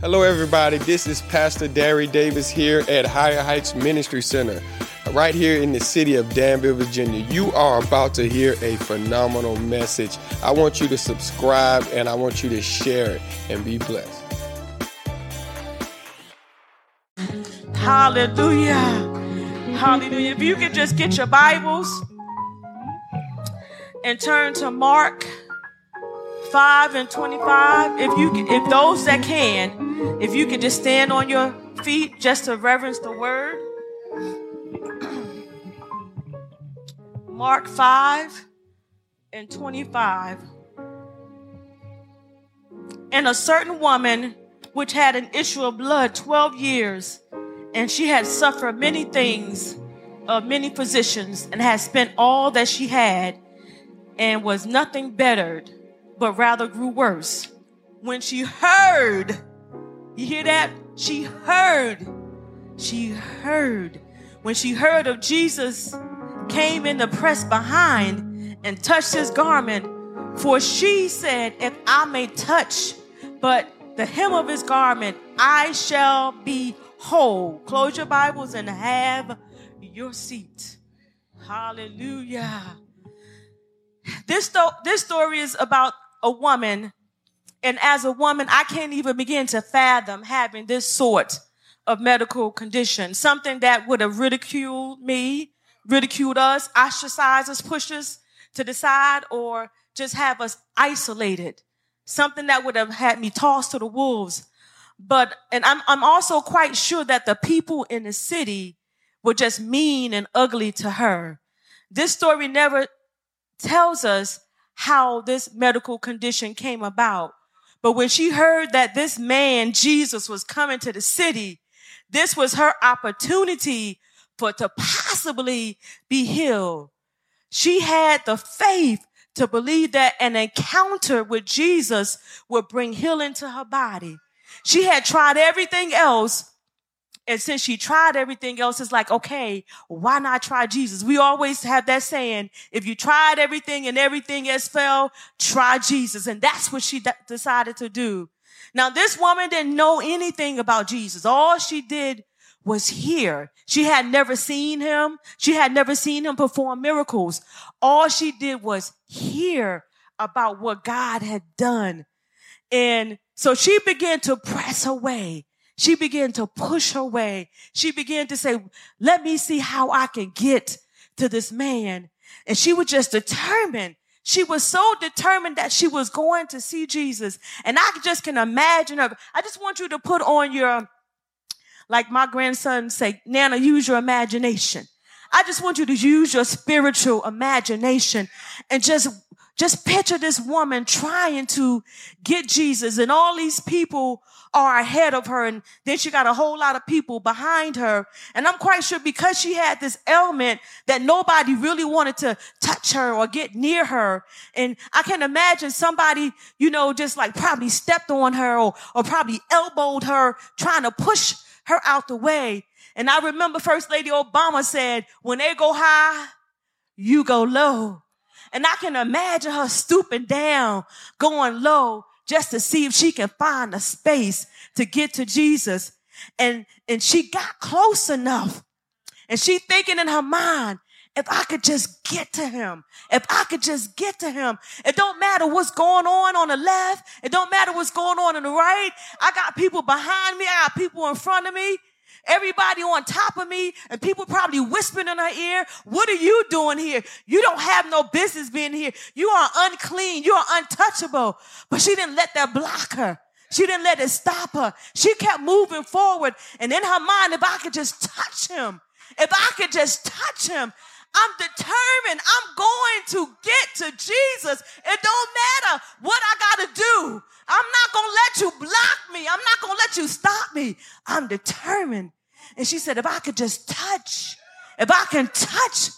Hello, everybody. This is Pastor Derry Davis here at Higher Heights Ministry Center, right here in the city of Danville, Virginia. You are about to hear a phenomenal message. I want you to subscribe and I want you to share it and be blessed. Hallelujah. Hallelujah. If you could just get your Bibles and turn to Mark 5 and 25. If you if those that can, if you could just stand on your feet just to reverence the word. Mark 5 and 25. And a certain woman which had an issue of blood 12 years, and she had suffered many things of many physicians, and had spent all that she had, and was nothing bettered but rather grew worse. When she heard, you hear that? She heard, she heard. When she heard of Jesus, came in the press behind and touched his garment. For she said, If I may touch but the hem of his garment, I shall be whole. Close your Bibles and have your seat. Hallelujah. This, sto- this story is about a woman, and as a woman, I can't even begin to fathom having this sort of medical condition, something that would have ridiculed me, ridiculed us, ostracized us, pushed us to the side, or just have us isolated, something that would have had me tossed to the wolves. But, and I'm, I'm also quite sure that the people in the city were just mean and ugly to her. This story never tells us how this medical condition came about. But when she heard that this man, Jesus, was coming to the city, this was her opportunity for to possibly be healed. She had the faith to believe that an encounter with Jesus would bring healing to her body. She had tried everything else and since she tried everything else, it's like, okay, why not try Jesus? We always have that saying, if you tried everything and everything has failed, try Jesus. And that's what she d- decided to do. Now, this woman didn't know anything about Jesus. All she did was hear. She had never seen him. She had never seen him perform miracles. All she did was hear about what God had done. And so she began to press her way she began to push her way. She began to say, let me see how I can get to this man. And she was just determined. She was so determined that she was going to see Jesus. And I just can imagine her. I just want you to put on your, like my grandson say, Nana, use your imagination. I just want you to use your spiritual imagination and just just picture this woman trying to get Jesus and all these people are ahead of her. And then she got a whole lot of people behind her. And I'm quite sure because she had this ailment that nobody really wanted to touch her or get near her. And I can imagine somebody, you know, just like probably stepped on her or, or probably elbowed her trying to push her out the way. And I remember First Lady Obama said, when they go high, you go low. And I can imagine her stooping down, going low, just to see if she can find a space to get to Jesus. And, and she got close enough. And she thinking in her mind, if I could just get to him, if I could just get to him, it don't matter what's going on on the left. It don't matter what's going on on the right. I got people behind me. I got people in front of me everybody on top of me, and people probably whispering in her ear, What are you doing here? You don't have no business being here. You are unclean. You are untouchable. But she didn't let that block her. She didn't let it stop her. She kept moving forward. And in her mind, if I could just touch him, if I could just touch him, I'm determined. I'm going to get to Jesus. It don't matter what I got to do. I'm not going to let you block me. I'm not going to let you stop me. I'm determined. And she said, if I could just touch, if I can touch,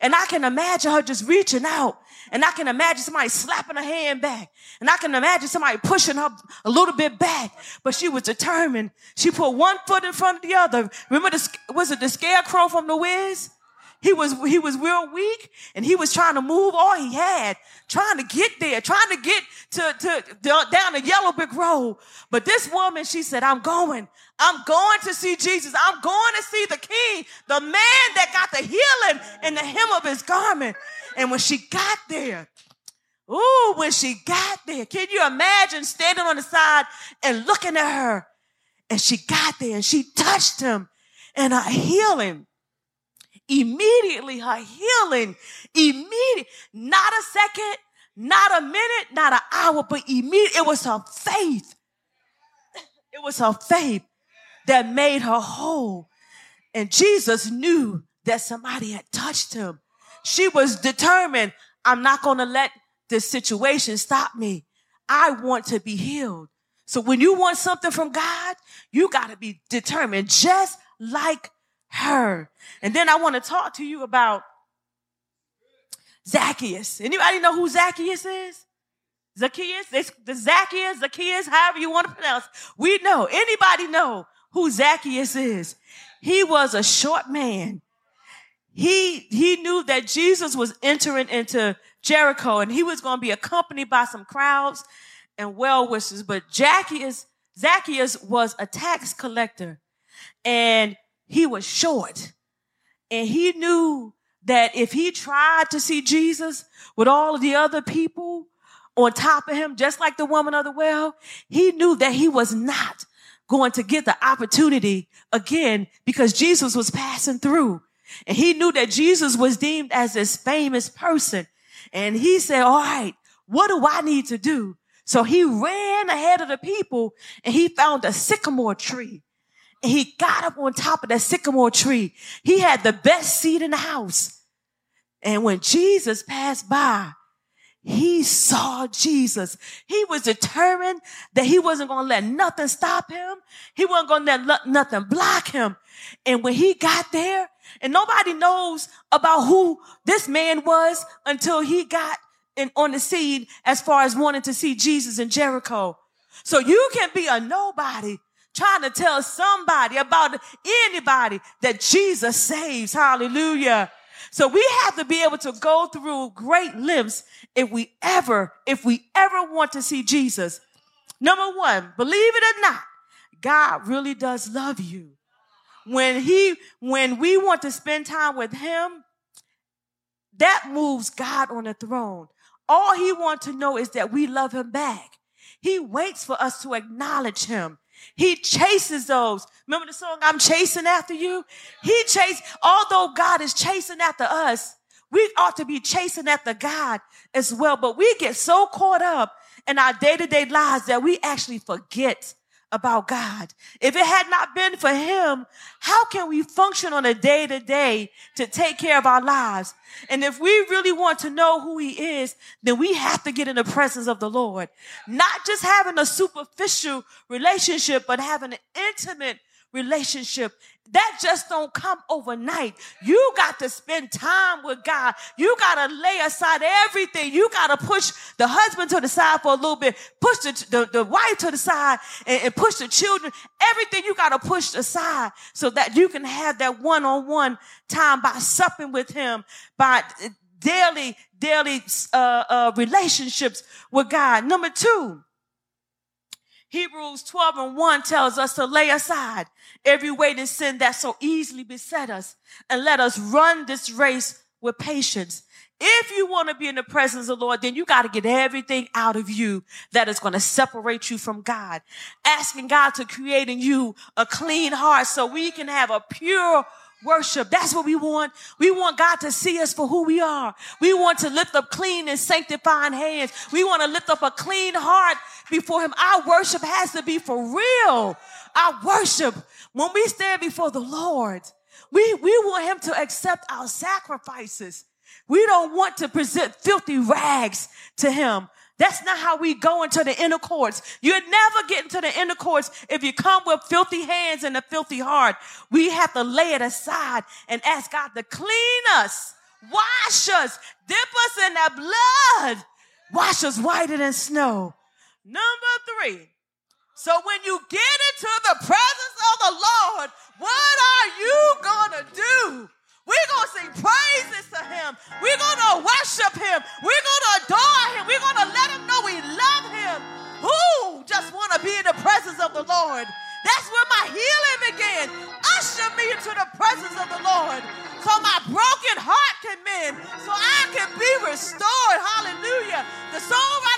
and I can imagine her just reaching out. And I can imagine somebody slapping her hand back. And I can imagine somebody pushing her a little bit back. But she was determined. She put one foot in front of the other. Remember, the, was it the scarecrow from the Wiz? He was he was real weak and he was trying to move all he had, trying to get there, trying to get to, to down the yellow brick road. But this woman, she said, I'm going. I'm going to see Jesus. I'm going to see the king, the man that got the healing in the hem of his garment. And when she got there, ooh, when she got there, can you imagine standing on the side and looking at her? And she got there and she touched him and I her healing. Immediately, her healing, immediate, not a second, not a minute, not an hour, but immediate. It was her faith. It was her faith that made her whole. And Jesus knew that somebody had touched him. She was determined, I'm not going to let this situation stop me. I want to be healed. So when you want something from God, you got to be determined, just like her. And then I want to talk to you about Zacchaeus. Anybody know who Zacchaeus is? Zacchaeus, it's the Zacchaeus, Zacchaeus, however you want to pronounce. We know. Anybody know who Zacchaeus is? He was a short man. He, he knew that Jesus was entering into Jericho and he was going to be accompanied by some crowds and well wishers. But Zacchaeus, Zacchaeus was a tax collector and he was short. And he knew that if he tried to see Jesus with all of the other people on top of him, just like the woman of the well, he knew that he was not going to get the opportunity again because Jesus was passing through. And he knew that Jesus was deemed as this famous person. And he said, all right, what do I need to do? So he ran ahead of the people and he found a sycamore tree and he got up on top of that sycamore tree. He had the best seat in the house. And when Jesus passed by, he saw Jesus. He was determined that he wasn't going to let nothing stop him. He wasn't going to let nothing block him. And when he got there, and nobody knows about who this man was until he got in, on the scene as far as wanting to see Jesus in Jericho. So you can be a nobody trying to tell somebody about anybody that Jesus saves. Hallelujah. So we have to be able to go through great lengths if we ever, if we ever want to see Jesus. Number one, believe it or not, God really does love you. When he, when we want to spend time with him, that moves God on the throne. All he wants to know is that we love him back. He waits for us to acknowledge him. He chases those. Remember the song, I'm chasing after you? He chased, although God is chasing after us, we ought to be chasing after God as well. But we get so caught up in our day to day lives that we actually forget about God. If it had not been for him, how can we function on a day to day to take care of our lives? And if we really want to know who he is, then we have to get in the presence of the Lord. Not just having a superficial relationship, but having an intimate relationship that just don't come overnight. You got to spend time with God. You got to lay aside everything. You got to push the husband to the side for a little bit, push the, the, the wife to the side and, and push the children. Everything you got to push aside so that you can have that one-on-one time by supping with him, by daily, daily, uh, uh, relationships with God. Number two, Hebrews 12 and 1 tells us to lay aside every weight and sin that so easily beset us and let us run this race with patience. If you want to be in the presence of the Lord, then you got to get everything out of you that is going to separate you from God. Asking God to create in you a clean heart so we can have a pure worship. That's what we want. We want God to see us for who we are. We want to lift up clean and sanctifying hands. We want to lift up a clean heart before Him. Our worship has to be for real. Our worship, when we stand before the Lord, we, we want Him to accept our sacrifices. We don't want to present filthy rags to Him. That's not how we go into the inner courts. You never get into the inner courts if you come with filthy hands and a filthy heart. We have to lay it aside and ask God to clean us, wash us, dip us in that blood, wash us whiter than snow. Number three. So when you get into the presence of the Lord, what are you gonna do? We're going to sing praises to him. We're going to worship him. We're going to adore him. We're going to let him know we love him. Who just want to be in the presence of the Lord? That's where my healing began. Usher me into the presence of the Lord so my broken heart can mend, so I can be restored. Hallelujah. The songwriter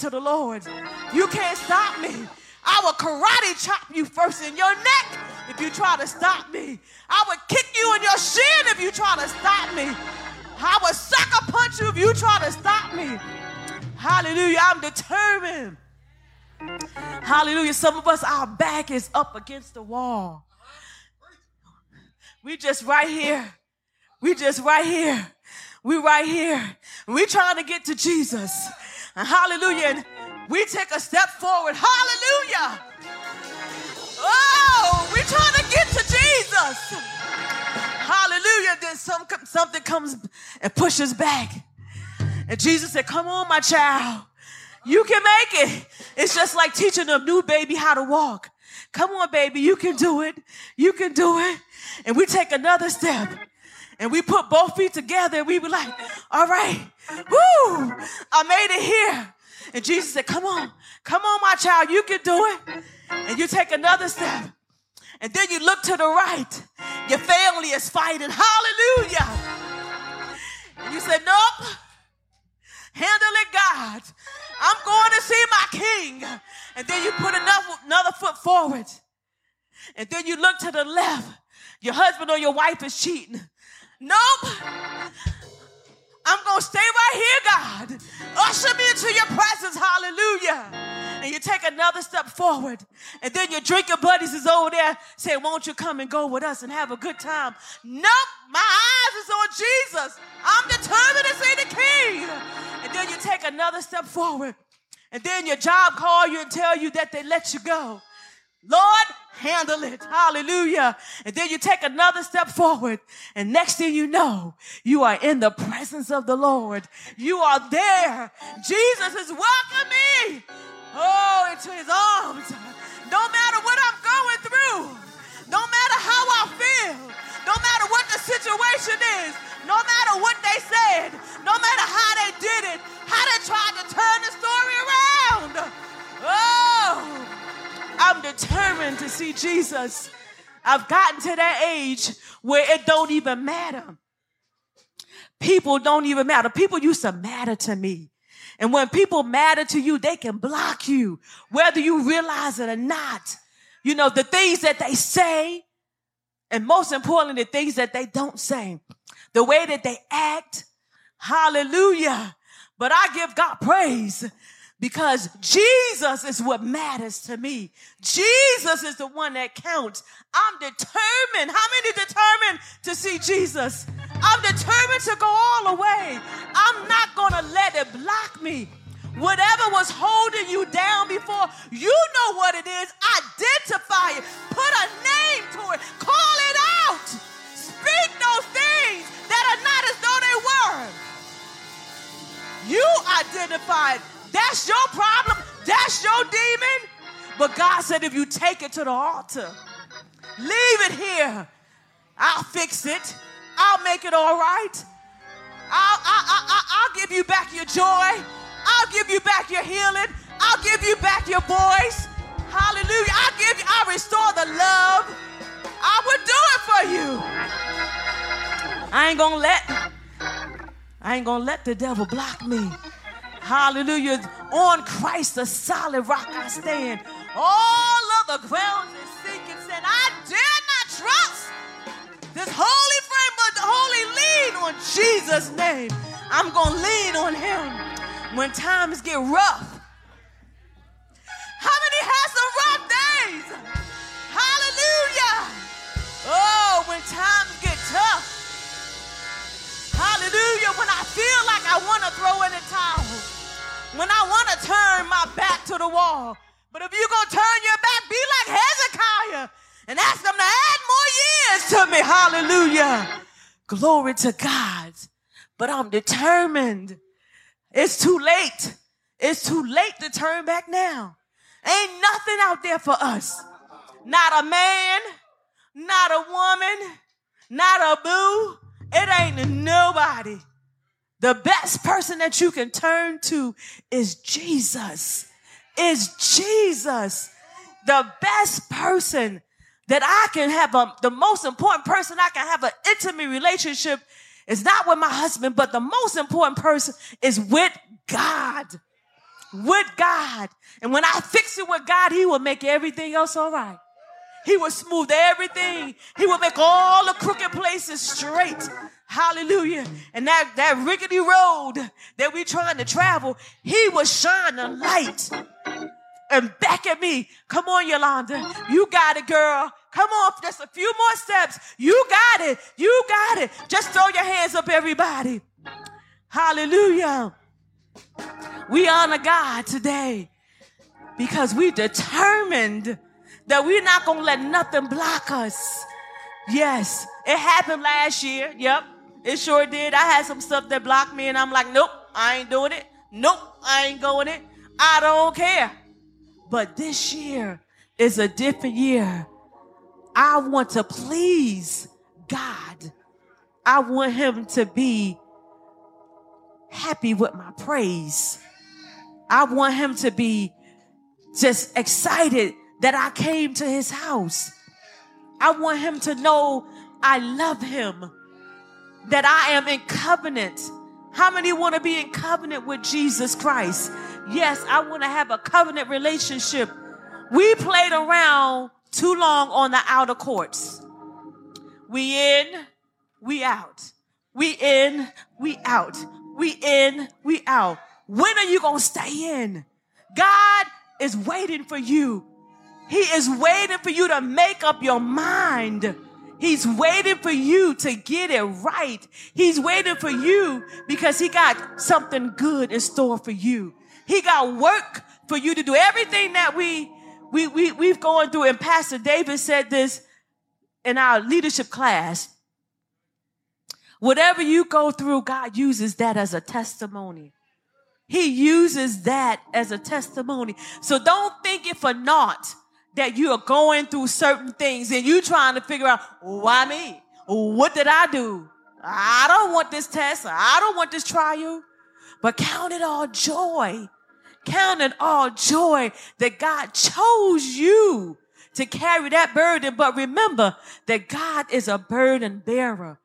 to the Lord. You can't stop me. I will karate chop you first in your neck if you try to stop me. I would kick you in your shin if you try to stop me. I would sucker punch you if you try to stop me. Hallelujah. I'm determined. Hallelujah. Some of us, our back is up against the wall. We just right here. We just right here. We right here. We trying to get to Jesus. Hallelujah. And we take a step forward. Hallelujah. Oh, we trying to get to Jesus. Hallelujah. Then some, something comes and pushes back. And Jesus said, Come on, my child. You can make it. It's just like teaching a new baby how to walk. Come on, baby, you can do it. You can do it. And we take another step and we put both feet together and we were like, all right, whoo, I made it here. And Jesus said, come on, come on, my child, you can do it. And you take another step. And then you look to the right. Your family is fighting. Hallelujah. And you said, nope. Handle it, God. I'm going to see my king. And then you put another, another foot forward. And then you look to the left. Your husband or your wife is cheating. Nope. I'm going to stay right here, God. Usher me into your presence. Hallelujah. And you take another step forward. And then your drinking buddies is over there saying, Won't you come and go with us and have a good time? Nope. My eyes is on Jesus. I'm determined to see the King. And then you take another step forward. And then your job call you and tell you that they let you go. Lord, handle it. Hallelujah. And then you take another step forward. And next thing you know, you are in the presence of the Lord. You are there. Jesus is welcoming me. Oh, into his arms. No matter what I'm going through, no matter how I feel, no matter what the situation is, no matter what they said, no matter how they did it, how they tried to turn the Determined to see Jesus. I've gotten to that age where it don't even matter. People don't even matter. People used to matter to me. And when people matter to you, they can block you, whether you realize it or not. You know, the things that they say, and most importantly, the things that they don't say, the way that they act. Hallelujah. But I give God praise because Jesus is what matters to me. Jesus is the one that counts. I'm determined. How many determined to see Jesus? I'm determined to go all the way. I'm not going to let it block me. Whatever was holding you down before, you know what it is. Identify it. Put a name to it. Call it out. Speak those things that are not as though they were. You identified that's your problem. That's your demon. But God said, if you take it to the altar, leave it here. I'll fix it. I'll make it all right. I'll, I, I, I'll give you back your joy. I'll give you back your healing. I'll give you back your voice. Hallelujah. I'll give you, I'll restore the love. I will do it for you. I ain't gonna let, I ain't gonna let the devil block me. Hallelujah. On Christ, the solid rock I stand. All of the ground is sinking. Said, I dare not trust this holy frame, but the wholly lean on Jesus' name. I'm going to lean on him when times get rough. When I want to turn my back to the wall. But if you're going to turn your back, be like Hezekiah and ask them to add more years to me. Hallelujah. Glory to God. But I'm determined. It's too late. It's too late to turn back now. Ain't nothing out there for us. Not a man, not a woman, not a boo. It ain't nobody. The best person that you can turn to is Jesus. Is Jesus. The best person that I can have a, the most important person I can have an intimate relationship is not with my husband, but the most important person is with God. With God. And when I fix it with God, He will make everything else all right. He will smooth everything. He will make all the crooked places straight. Hallelujah. And that, that rickety road that we're trying to travel, he will shine a light and back at me. Come on, Yolanda. You got it, girl. Come on, just a few more steps. You got it. You got it. Just throw your hands up, everybody. Hallelujah. We honor God today because we determined that we're not going to let nothing block us. Yes, it happened last year. Yep, it sure did. I had some stuff that blocked me, and I'm like, nope, I ain't doing it. Nope, I ain't going it. I don't care. But this year is a different year. I want to please God. I want Him to be happy with my praise. I want Him to be just excited that I came to his house. I want him to know I love him, that I am in covenant. How many want to be in covenant with Jesus Christ? Yes, I want to have a covenant relationship. We played around too long on the outer courts. We in, we out. We in, we out. We in, we out. When are you going to stay in? God is waiting for you he is waiting for you to make up your mind. He's waiting for you to get it right. He's waiting for you because he got something good in store for you. He got work for you to do. Everything that we, we, we, we've gone through. And Pastor David said this in our leadership class. Whatever you go through, God uses that as a testimony. He uses that as a testimony. So don't think it for naught that you are going through certain things and you trying to figure out why me? What did I do? I don't want this test. I don't want this trial. But count it all joy. Count it all joy that God chose you to carry that burden. But remember that God is a burden bearer.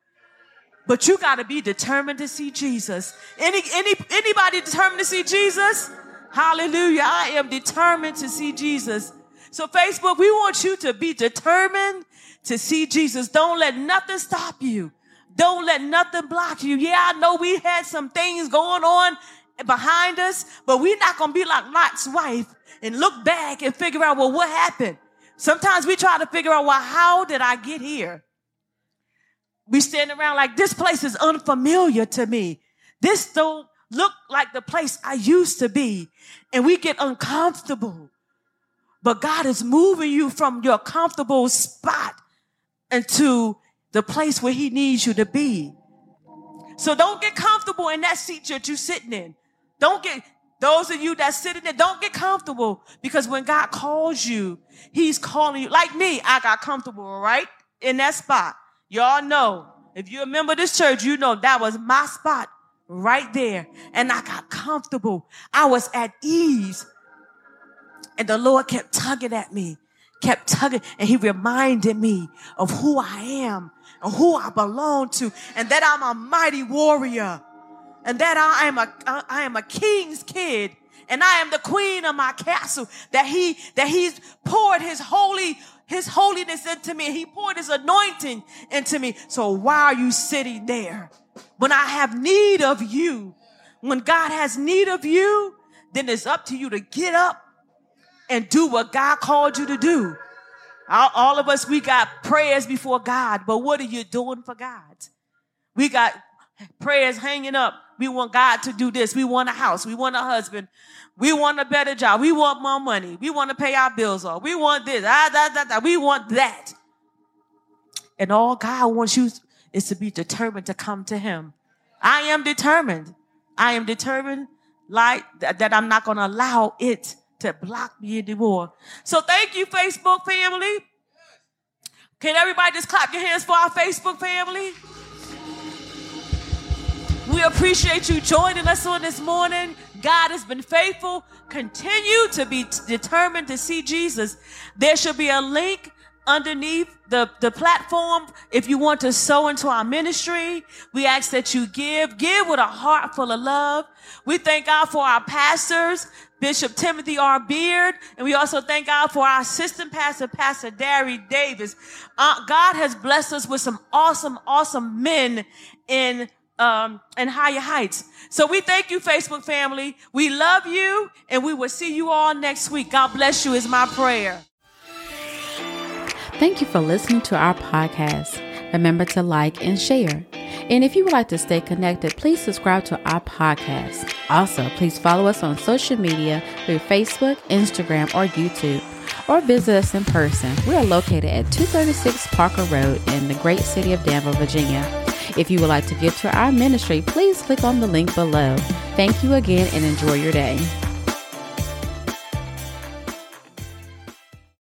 But you got to be determined to see Jesus. Any, any, anybody determined to see Jesus? Hallelujah. I am determined to see Jesus. So Facebook, we want you to be determined to see Jesus. Don't let nothing stop you. Don't let nothing block you. Yeah, I know we had some things going on behind us, but we're not going to be like Lot's wife and look back and figure out, well, what happened? Sometimes we try to figure out, well, how did I get here? We stand around like this place is unfamiliar to me. This don't look like the place I used to be. And we get uncomfortable. But God is moving you from your comfortable spot into the place where He needs you to be. So don't get comfortable in that seat that you're sitting in. Don't get, those of you that's sitting there, don't get comfortable because when God calls you, He's calling you. Like me, I got comfortable, right? In that spot. Y'all know, if you're a member of this church, you know that was my spot right there. And I got comfortable. I was at ease and the Lord kept tugging at me, kept tugging, and he reminded me of who I am and who I belong to, and that I'm a mighty warrior, and that I am a, I am a king's kid, and I am the queen of my castle, that he, that he's poured his holy, his holiness into me. He poured his anointing into me. So why are you sitting there? When I have need of you, when God has need of you, then it's up to you to get up and do what God called you to do. All, all, of us, we got prayers before God, but what are you doing for God? We got prayers hanging up we want God to do this. We want a house. We want a husband. We want a better job. We want more money. We want to pay our bills off. We want this. Ah, da, da, da. We want that. And all God wants you is to be determined to come to Him. I am determined. I am determined like that I'm not going to allow it to block me anymore. So thank you, Facebook family. Can everybody just clap your hands for our Facebook family? We appreciate you joining us on this morning. God has been faithful. Continue to be determined to see Jesus. There should be a link underneath the, the platform if you want to sow into our ministry. We ask that you give. Give with a heart full of love. We thank God for our pastors, Bishop Timothy R. Beard, and we also thank God for our assistant pastor, Pastor Derry Davis. Uh, God has blessed us with some awesome, awesome men in um, in higher heights. So we thank you, Facebook family. We love you, and we will see you all next week. God bless you is my prayer. Thank you for listening to our podcast. Remember to like and share. And if you would like to stay connected, please subscribe to our podcast. Also, please follow us on social media through Facebook, Instagram, or YouTube, or visit us in person. We are located at 236 Parker Road in the great city of Danville, Virginia. If you would like to give to our ministry, please click on the link below. Thank you again and enjoy your day.